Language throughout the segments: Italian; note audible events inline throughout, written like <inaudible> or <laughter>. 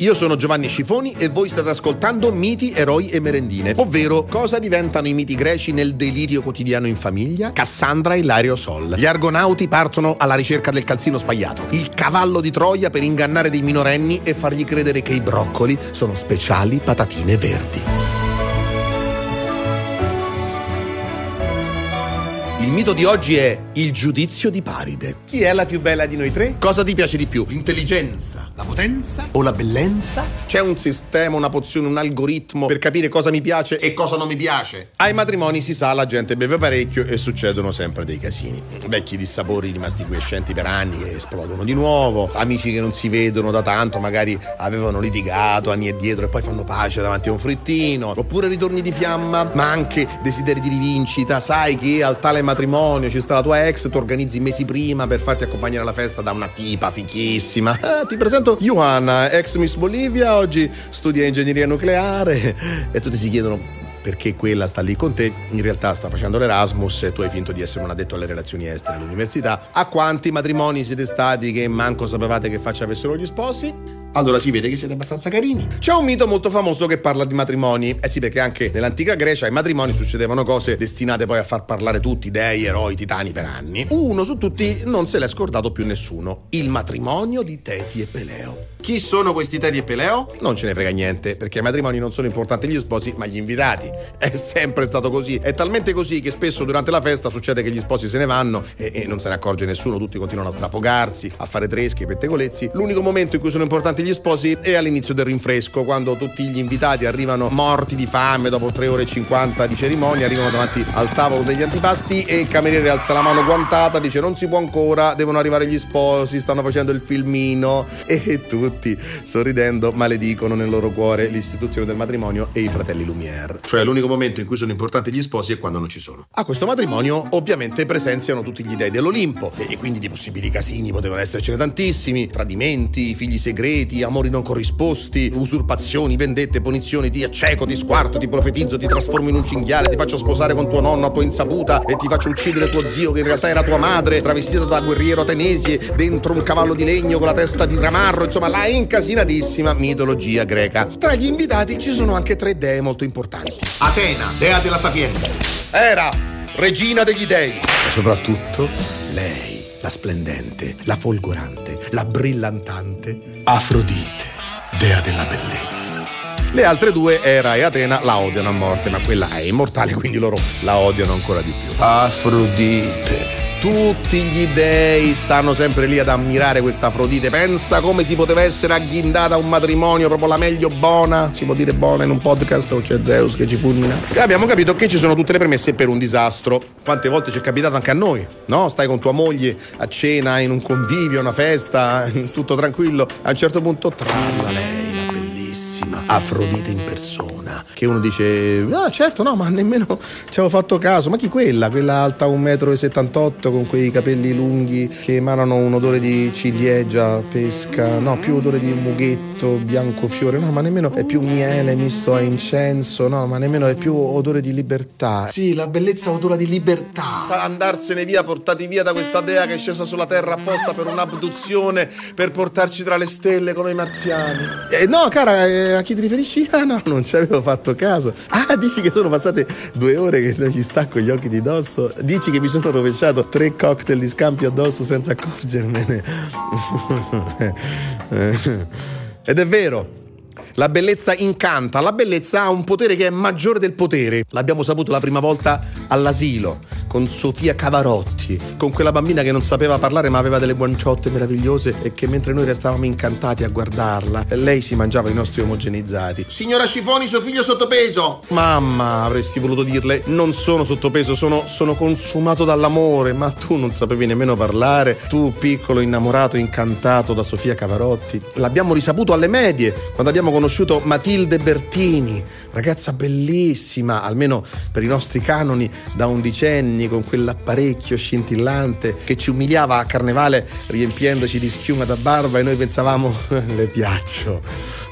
Io sono Giovanni Scifoni e voi state ascoltando Miti, Eroi e Merendine, ovvero cosa diventano i miti greci nel delirio quotidiano in famiglia? Cassandra e Lario Sol. Gli argonauti partono alla ricerca del calzino spagliato, il cavallo di Troia per ingannare dei minorenni e fargli credere che i broccoli sono speciali patatine verdi. Il mito di oggi è il giudizio di Paride. Chi è la più bella di noi tre? Cosa ti piace di più? L'intelligenza, la potenza o la bellezza? C'è un sistema, una pozione, un algoritmo per capire cosa mi piace e cosa non mi piace? Ai matrimoni si sa, la gente beve parecchio e succedono sempre dei casini. Vecchi dissapori rimasti quiescenti per anni che esplodono di nuovo, amici che non si vedono da tanto, magari avevano litigato anni e dietro e poi fanno pace davanti a un frittino, oppure ritorni di fiamma, ma anche desideri di rivincita, sai che al tale matrimonio ci sta la tua ex, tu organizzi mesi prima per farti accompagnare alla festa da una tipa fichissima. <laughs> Eh, ti presento Johanna, ex Miss Bolivia, oggi studia ingegneria nucleare <laughs> e tutti si chiedono perché quella sta lì con te, in realtà sta facendo l'Erasmus e tu hai finto di essere un addetto alle relazioni estere all'università. A quanti matrimoni siete stati che manco sapevate che faccia avessero gli sposi? Allora si vede che siete abbastanza carini. C'è un mito molto famoso che parla di matrimoni. Eh sì, perché anche nell'antica Grecia ai matrimoni succedevano cose destinate poi a far parlare tutti, dei, eroi, titani per anni. Uno su tutti non se l'è scordato più nessuno. Il matrimonio di Teti e Peleo. Chi sono questi Teti e Peleo? Non ce ne frega niente, perché ai matrimoni non sono importanti gli sposi, ma gli invitati. È sempre stato così. È talmente così che spesso durante la festa succede che gli sposi se ne vanno e, e non se ne accorge nessuno, tutti continuano a strafogarsi, a fare treschi e pettegolezzi. L'unico momento in cui sono importanti gli sposi è all'inizio del rinfresco, quando tutti gli invitati arrivano morti di fame dopo 3 ore e 50 di cerimonia, arrivano davanti al tavolo degli antipasti e il cameriere alza la mano guantata, dice non si può ancora, devono arrivare gli sposi, stanno facendo il filmino e tutti sorridendo maledicono nel loro cuore l'istituzione del matrimonio e i fratelli Lumière. Cioè l'unico momento in cui sono importanti gli sposi è quando non ci sono. A questo matrimonio ovviamente presenziano tutti gli dei dell'Olimpo e quindi di possibili casini potevano essercene tantissimi, tradimenti, figli segreti, amori non corrisposti, usurpazioni, vendette, punizioni, ti acceco, ti squarto, ti profetizzo, ti trasformo in un cinghiale, ti faccio sposare con tuo nonno a tua insaputa e ti faccio uccidere tuo zio che in realtà era tua madre, travestito da guerriero atenesi dentro un cavallo di legno con la testa di ramarro, insomma la incasinatissima mitologia greca. Tra gli invitati ci sono anche tre dee molto importanti. Atena, dea della sapienza. Era, regina degli dei. E soprattutto lei, la splendente, la folgorante, la brillantante Afrodite, dea della bellezza. Le altre due, Era e Atena, la odiano a morte, ma quella è immortale, quindi loro la odiano ancora di più. Afrodite. Tutti gli dei stanno sempre lì ad ammirare questa Afrodite. Pensa come si poteva essere agghindata a un matrimonio, proprio la meglio buona. Si può dire buona in un podcast o c'è Zeus che ci fulmina? E abbiamo capito che ci sono tutte le premesse per un disastro. Quante volte ci è capitato anche a noi, no? Stai con tua moglie a cena, in un convivio, una festa, <laughs> tutto tranquillo. A un certo punto tralla lei, la bellissima Afrodite in persona. Che uno dice, ah certo, no, ma nemmeno ci avevo fatto caso. Ma chi quella? Quella alta 1,78 m con quei capelli lunghi che emanano un odore di ciliegia, pesca, no, più odore di mughetto, biancofiore, no, ma nemmeno è più miele misto a incenso, no, ma nemmeno è più odore di libertà. Sì, la bellezza odora di libertà. Andarsene via, portati via da questa dea che è scesa sulla terra apposta per un'abduzione, per portarci tra le stelle come i marziani. Eh, no, cara, eh, a chi ti riferisci? <laughs> Ah, no, non ci avevo fatto caso. Ah, dici che sono passate due ore che non gli stacco gli occhi di dosso? Dici che mi sono rovesciato tre cocktail di scampi addosso senza accorgermene? <laughs> Ed è vero. La bellezza incanta, la bellezza ha un potere che è maggiore del potere. L'abbiamo saputo la prima volta all'asilo con Sofia Cavarotti, con quella bambina che non sapeva parlare ma aveva delle guanciotte meravigliose e che mentre noi restavamo incantati a guardarla, lei si mangiava i nostri omogenizzati. Signora Scifoni, suo figlio sottopeso! Mamma, avresti voluto dirle, non sono sottopeso, sono, sono consumato dall'amore, ma tu non sapevi nemmeno parlare, tu piccolo innamorato, incantato da Sofia Cavarotti. L'abbiamo risaputo alle medie, quando abbiamo conosciuto Matilde Bertini, ragazza bellissima, almeno per i nostri canoni, da undicenni anni con quell'apparecchio scintillante che ci umiliava a carnevale riempiendoci di schiuma da barba e noi pensavamo <laughs> le piaccio.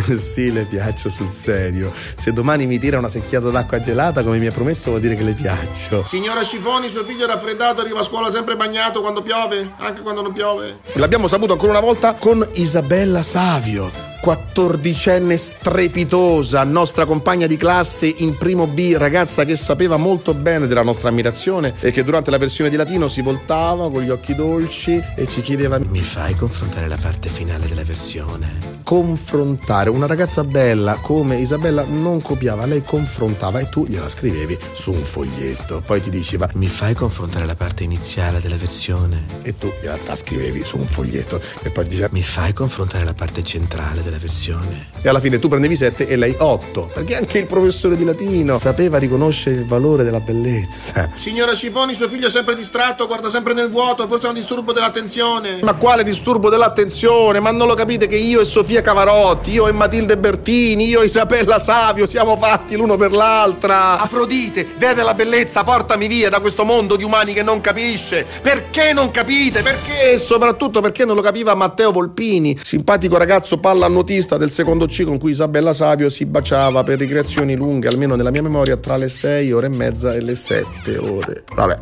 <laughs> sì, le piaccio sul serio. Se domani mi tira una secchiata d'acqua gelata, come mi ha promesso, vuol dire che le piaccio. Signora Scifoni, suo figlio è raffreddato, arriva a scuola sempre bagnato quando piove, anche quando non piove. L'abbiamo saputo ancora una volta con Isabella Savio quattordicenne strepitosa, nostra compagna di classe in primo B, ragazza che sapeva molto bene della nostra ammirazione e che durante la versione di latino si voltava con gli occhi dolci e ci chiedeva mi fai confrontare la parte finale della versione? Confrontare una ragazza bella come Isabella non copiava, lei confrontava e tu gliela scrivevi su un foglietto. Poi ti diceva mi fai confrontare la parte iniziale della versione? E tu gliela trascrivevi su un foglietto e poi diceva mi fai confrontare la parte centrale della versione? E alla fine tu prendevi 7 e lei 8, perché anche il professore di latino sapeva riconoscere il valore della bellezza. Signora Sciponi, suo figlio è sempre distratto, guarda sempre nel vuoto, forse è un disturbo dell'attenzione. Ma quale disturbo dell'attenzione? Ma non lo capite che io e Sofia Cavarotti, io e Matilde Bertini, io e Isabella Savio siamo fatti l'uno per l'altra. Afrodite, dea della bellezza, portami via da questo mondo di umani che non capisce. Perché non capite? Perché? E soprattutto perché non lo capiva Matteo Volpini, simpatico ragazzo pallanuotista del secondo C con cui Isabella Savio si baciava per ricreazioni lunghe, almeno nella mia memoria, tra le 6 ore e mezza e le 7 ore. Vabbè.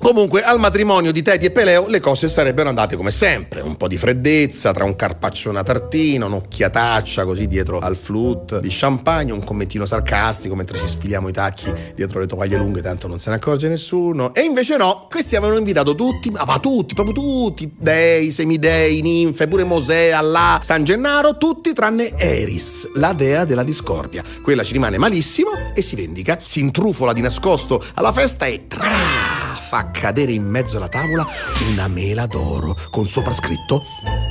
Comunque, al matrimonio di Teti e Peleo le cose sarebbero andate come sempre: un po' di freddezza, tra un carpaccio e una tartina, un'occhiataccia così dietro al flute di champagne, un commentino sarcastico mentre ci sfiliamo i tacchi dietro le tovaglie lunghe, tanto non se ne accorge nessuno. E invece no, questi avevano invitato tutti, ma tutti, proprio tutti, dei, semidei, ninfe, pure Mosè, Allah, San Gennaro, tutti tranne Eris, la dea della discordia. Quella ci rimane malissimo e si vendica, si intrufola di nascosto alla festa e tra fa cadere in mezzo alla tavola una mela d'oro con sopra scritto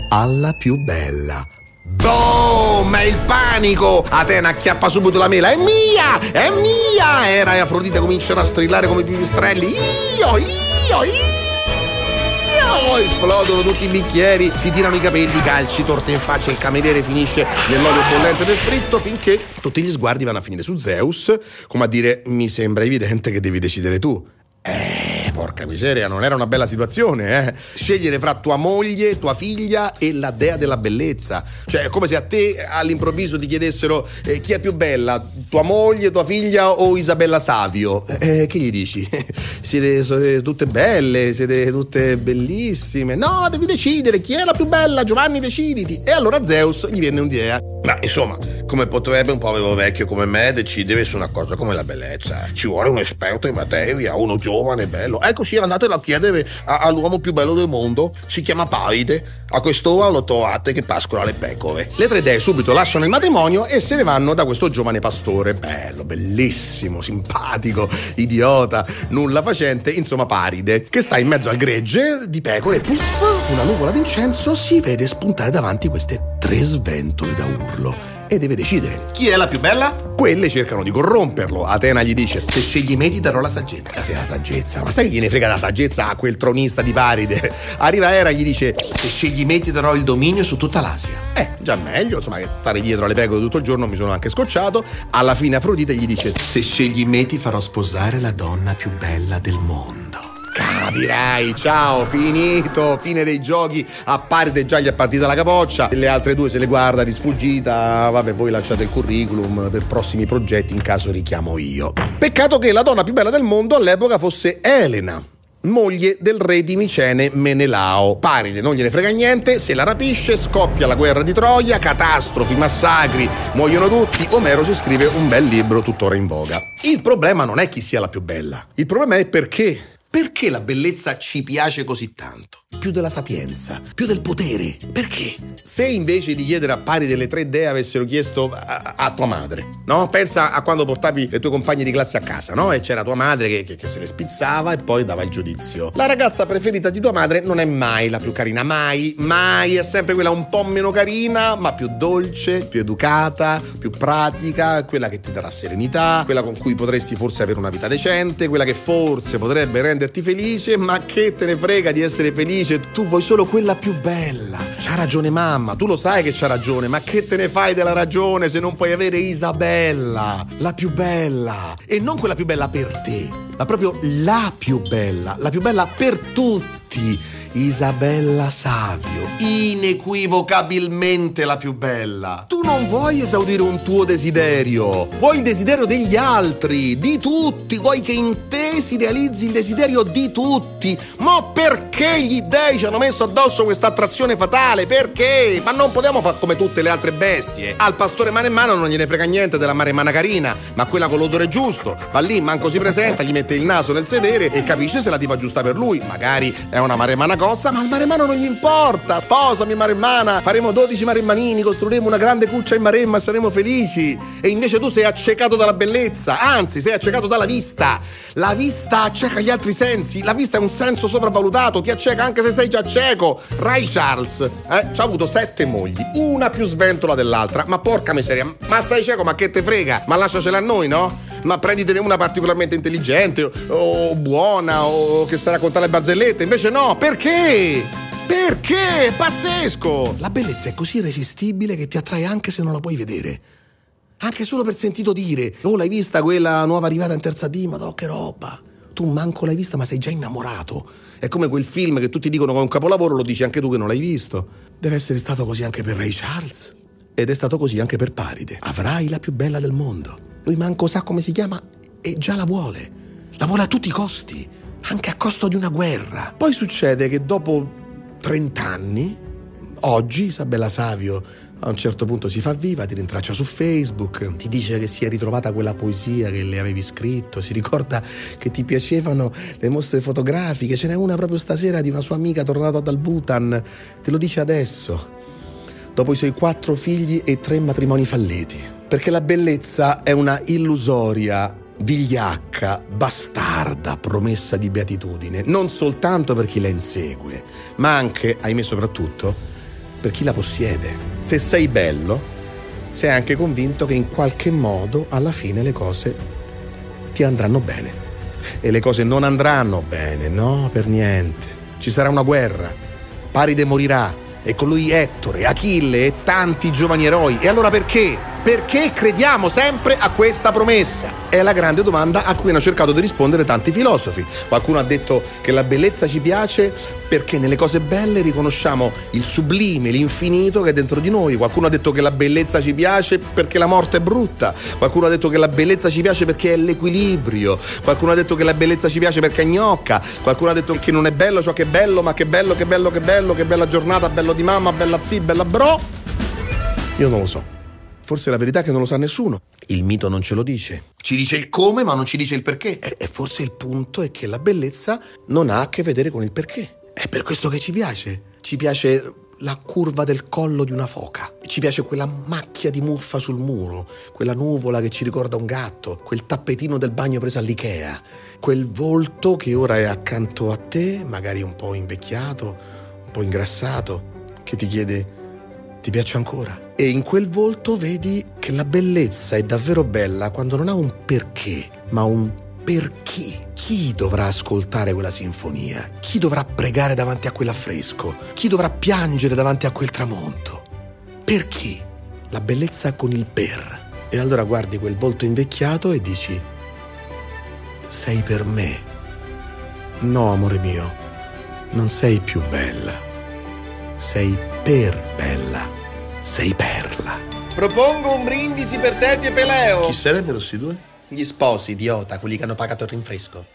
alla più bella. Boom! È il panico! Atena acchiappa subito la mela. È mia! È mia! Era e Afrodite cominciano a strillare come pipistrelli. Io, io, io! Esplodono tutti i bicchieri, si tirano i capelli, calci, torte in faccia, il cameriere finisce nell'olio bollente del fritto finché tutti gli sguardi vanno a finire su Zeus, come a dire mi sembra evidente che devi decidere tu. Eh, porca miseria, non era una bella situazione, eh? Scegliere fra tua moglie, tua figlia e la dea della bellezza. Cioè, è come se a te all'improvviso ti chiedessero eh, chi è più bella, tua moglie, tua figlia o Isabella Savio. Eh, che gli dici? <laughs> siete, siete tutte belle, siete tutte bellissime. No, devi decidere chi è la più bella, Giovanni, deciditi. E allora Zeus gli viene un'idea. Ma insomma, come potrebbe un povero vecchio come me decidere su una cosa come la bellezza? Ci vuole un esperto in materia, uno giovane bello. Ecco sì, andatelo a chiedere all'uomo più bello del mondo, si chiama Paride. A quest'ora lo trovate che pascola le pecore. Le tre dee subito lasciano il matrimonio e se ne vanno da questo giovane pastore. Bello, bellissimo, simpatico, idiota, nulla facente, insomma Paride, che sta in mezzo al gregge di pecore e puff, una nuvola d'incenso si vede spuntare davanti queste tre sventole da urlo e deve decidere chi è la più bella? Quelle cercano di corromperlo. Atena gli dice: Se scegli me ti darò la saggezza. Se la saggezza, ma sai che gliene frega la saggezza a quel tronista di Paride? <laughs> Arriva Era e gli dice: Se scegli me ti darò il dominio su tutta l'Asia. Eh, già meglio, insomma, che stare dietro alle pecore tutto il giorno mi sono anche scocciato. Alla fine Afrodite gli dice: Se scegli me ti farò sposare la donna più bella del mondo. Capirai, ciao, finito, fine dei giochi, a parte già gli è partita la capoccia, le altre due se le guarda di sfuggita, vabbè voi lasciate il curriculum per prossimi progetti in caso richiamo io. Peccato che la donna più bella del mondo all'epoca fosse Elena, moglie del re di Micene Menelao. Paride non gliene frega niente, se la rapisce, scoppia la guerra di Troia, catastrofi, massacri, muoiono tutti. Omero si scrive un bel libro tuttora in voga. Il problema non è chi sia la più bella, il problema è perché. Perché la bellezza ci piace così tanto? Più della sapienza, più del potere. Perché? Se invece di chiedere a pari delle tre dee avessero chiesto a, a, tua madre, no? Pensa a quando portavi le tue compagne di classe a casa, no? E c'era tua madre che, che, che se le spizzava e poi dava il giudizio. La ragazza preferita di tua madre non è mai la più carina, mai, mai, è sempre quella un po' meno carina, ma più dolce, più educata, più pratica, quella che ti darà serenità, quella con cui potresti forse avere una vita decente, quella che forse potrebbe renderti felice, ma che te ne frega di essere felice? Dice tu vuoi solo quella più bella. C'ha ragione mamma, tu lo sai che c'ha ragione, ma che te ne fai della ragione se non puoi avere Isabella, la più bella? E non quella più bella per te, ma proprio la più bella, la più bella per tutti. Isabella Savio, inequivocabilmente la più bella. Tu non vuoi esaudire un tuo desiderio, vuoi il desiderio degli altri, di tutti, vuoi che in te si realizzi il desiderio di tutti. Ma perché gli dei ci hanno messo addosso questa attrazione fatale? Perché? Ma non possiamo fare come tutte le altre bestie. Al pastore mano in mano non gliene frega niente della maremana carina, ma quella con l'odore giusto. Va lì, manco si presenta, gli mette il naso nel sedere e capisce se la tipa giusta per lui. Magari è una maremana cozza, ma al maremmano non gli importa. Sposami maremmana, faremo 12 maremmanini, costruiremo una grande cuccia in maremma e saremo felici. E invece tu sei accecato dalla bellezza, anzi sei accecato dalla vista. La vista acceca gli altri sensi, la vista è un senso sopravvalutato, ti acceca anche se sei già cieco. Ray Charles eh, ci ha avuto sette mogli, una più sventola dell'altra. Ma porca miseria, ma sei cieco, ma che te frega? Ma lasciacela a noi, no? Ma prenditene una particolarmente intelligente o, o buona o che sa raccontare le barzellette. Invece no, perché? Perché? Pazzesco! La bellezza è così irresistibile che ti attrae anche se non la puoi vedere. Anche solo per sentito dire, oh l'hai vista quella nuova arrivata in terza D, ma che roba. Tu manco l'hai vista ma sei già innamorato. È come quel film che tutti dicono che è un capolavoro, lo dici anche tu che non l'hai visto. Deve essere stato così anche per Ray Charles. Ed è stato così anche per Paride. Avrai la più bella del mondo. Lui manco sa come si chiama e già la vuole. La vuole a tutti i costi, anche a costo di una guerra. Poi succede che dopo 30 anni, oggi Isabella Savio a un certo punto si fa viva, ti rintraccia su Facebook, ti dice che si è ritrovata quella poesia che le avevi scritto, si ricorda che ti piacevano le mostre fotografiche, ce n'è una proprio stasera di una sua amica tornata dal Bhutan, te lo dice adesso, dopo i suoi quattro figli e tre matrimoni falliti. Perché la bellezza è una illusoria vigliacca, bastarda promessa di beatitudine, non soltanto per chi la insegue, ma anche, ahimè soprattutto, per chi la possiede. Se sei bello, sei anche convinto che in qualche modo alla fine le cose ti andranno bene. E le cose non andranno bene, no, per niente. Ci sarà una guerra, Paride morirà, e con lui Ettore, Achille e tanti giovani eroi. E allora perché? Perché crediamo sempre a questa promessa? È la grande domanda a cui hanno cercato di rispondere tanti filosofi. Qualcuno ha detto che la bellezza ci piace perché nelle cose belle riconosciamo il sublime, l'infinito che è dentro di noi. Qualcuno ha detto che la bellezza ci piace perché la morte è brutta. Qualcuno ha detto che la bellezza ci piace perché è l'equilibrio. Qualcuno ha detto che la bellezza ci piace perché è gnocca. Qualcuno ha detto che non è bello ciò che è bello, ma che bello, che bello, che bello, che bella giornata, bello di mamma, bella zii, bella bro. Io non lo so. Forse la verità è che non lo sa nessuno. Il mito non ce lo dice. Ci dice il come, ma non ci dice il perché. E, e forse il punto è che la bellezza non ha a che vedere con il perché. È per questo che ci piace. Ci piace la curva del collo di una foca. Ci piace quella macchia di muffa sul muro, quella nuvola che ci ricorda un gatto, quel tappetino del bagno preso all'Ikea, quel volto che ora è accanto a te, magari un po' invecchiato, un po' ingrassato, che ti chiede ti piace ancora? E in quel volto vedi che la bellezza è davvero bella quando non ha un perché, ma un per chi. Chi dovrà ascoltare quella sinfonia? Chi dovrà pregare davanti a quell'affresco? Chi dovrà piangere davanti a quel tramonto? Per chi? La bellezza con il per. E allora guardi quel volto invecchiato e dici, sei per me. No, amore mio, non sei più bella. Sei per bella sei perla. Propongo un brindisi per Teddy e Peleo. Chi sarebbero questi due? Gli sposi, idiota, quelli che hanno pagato il rinfresco.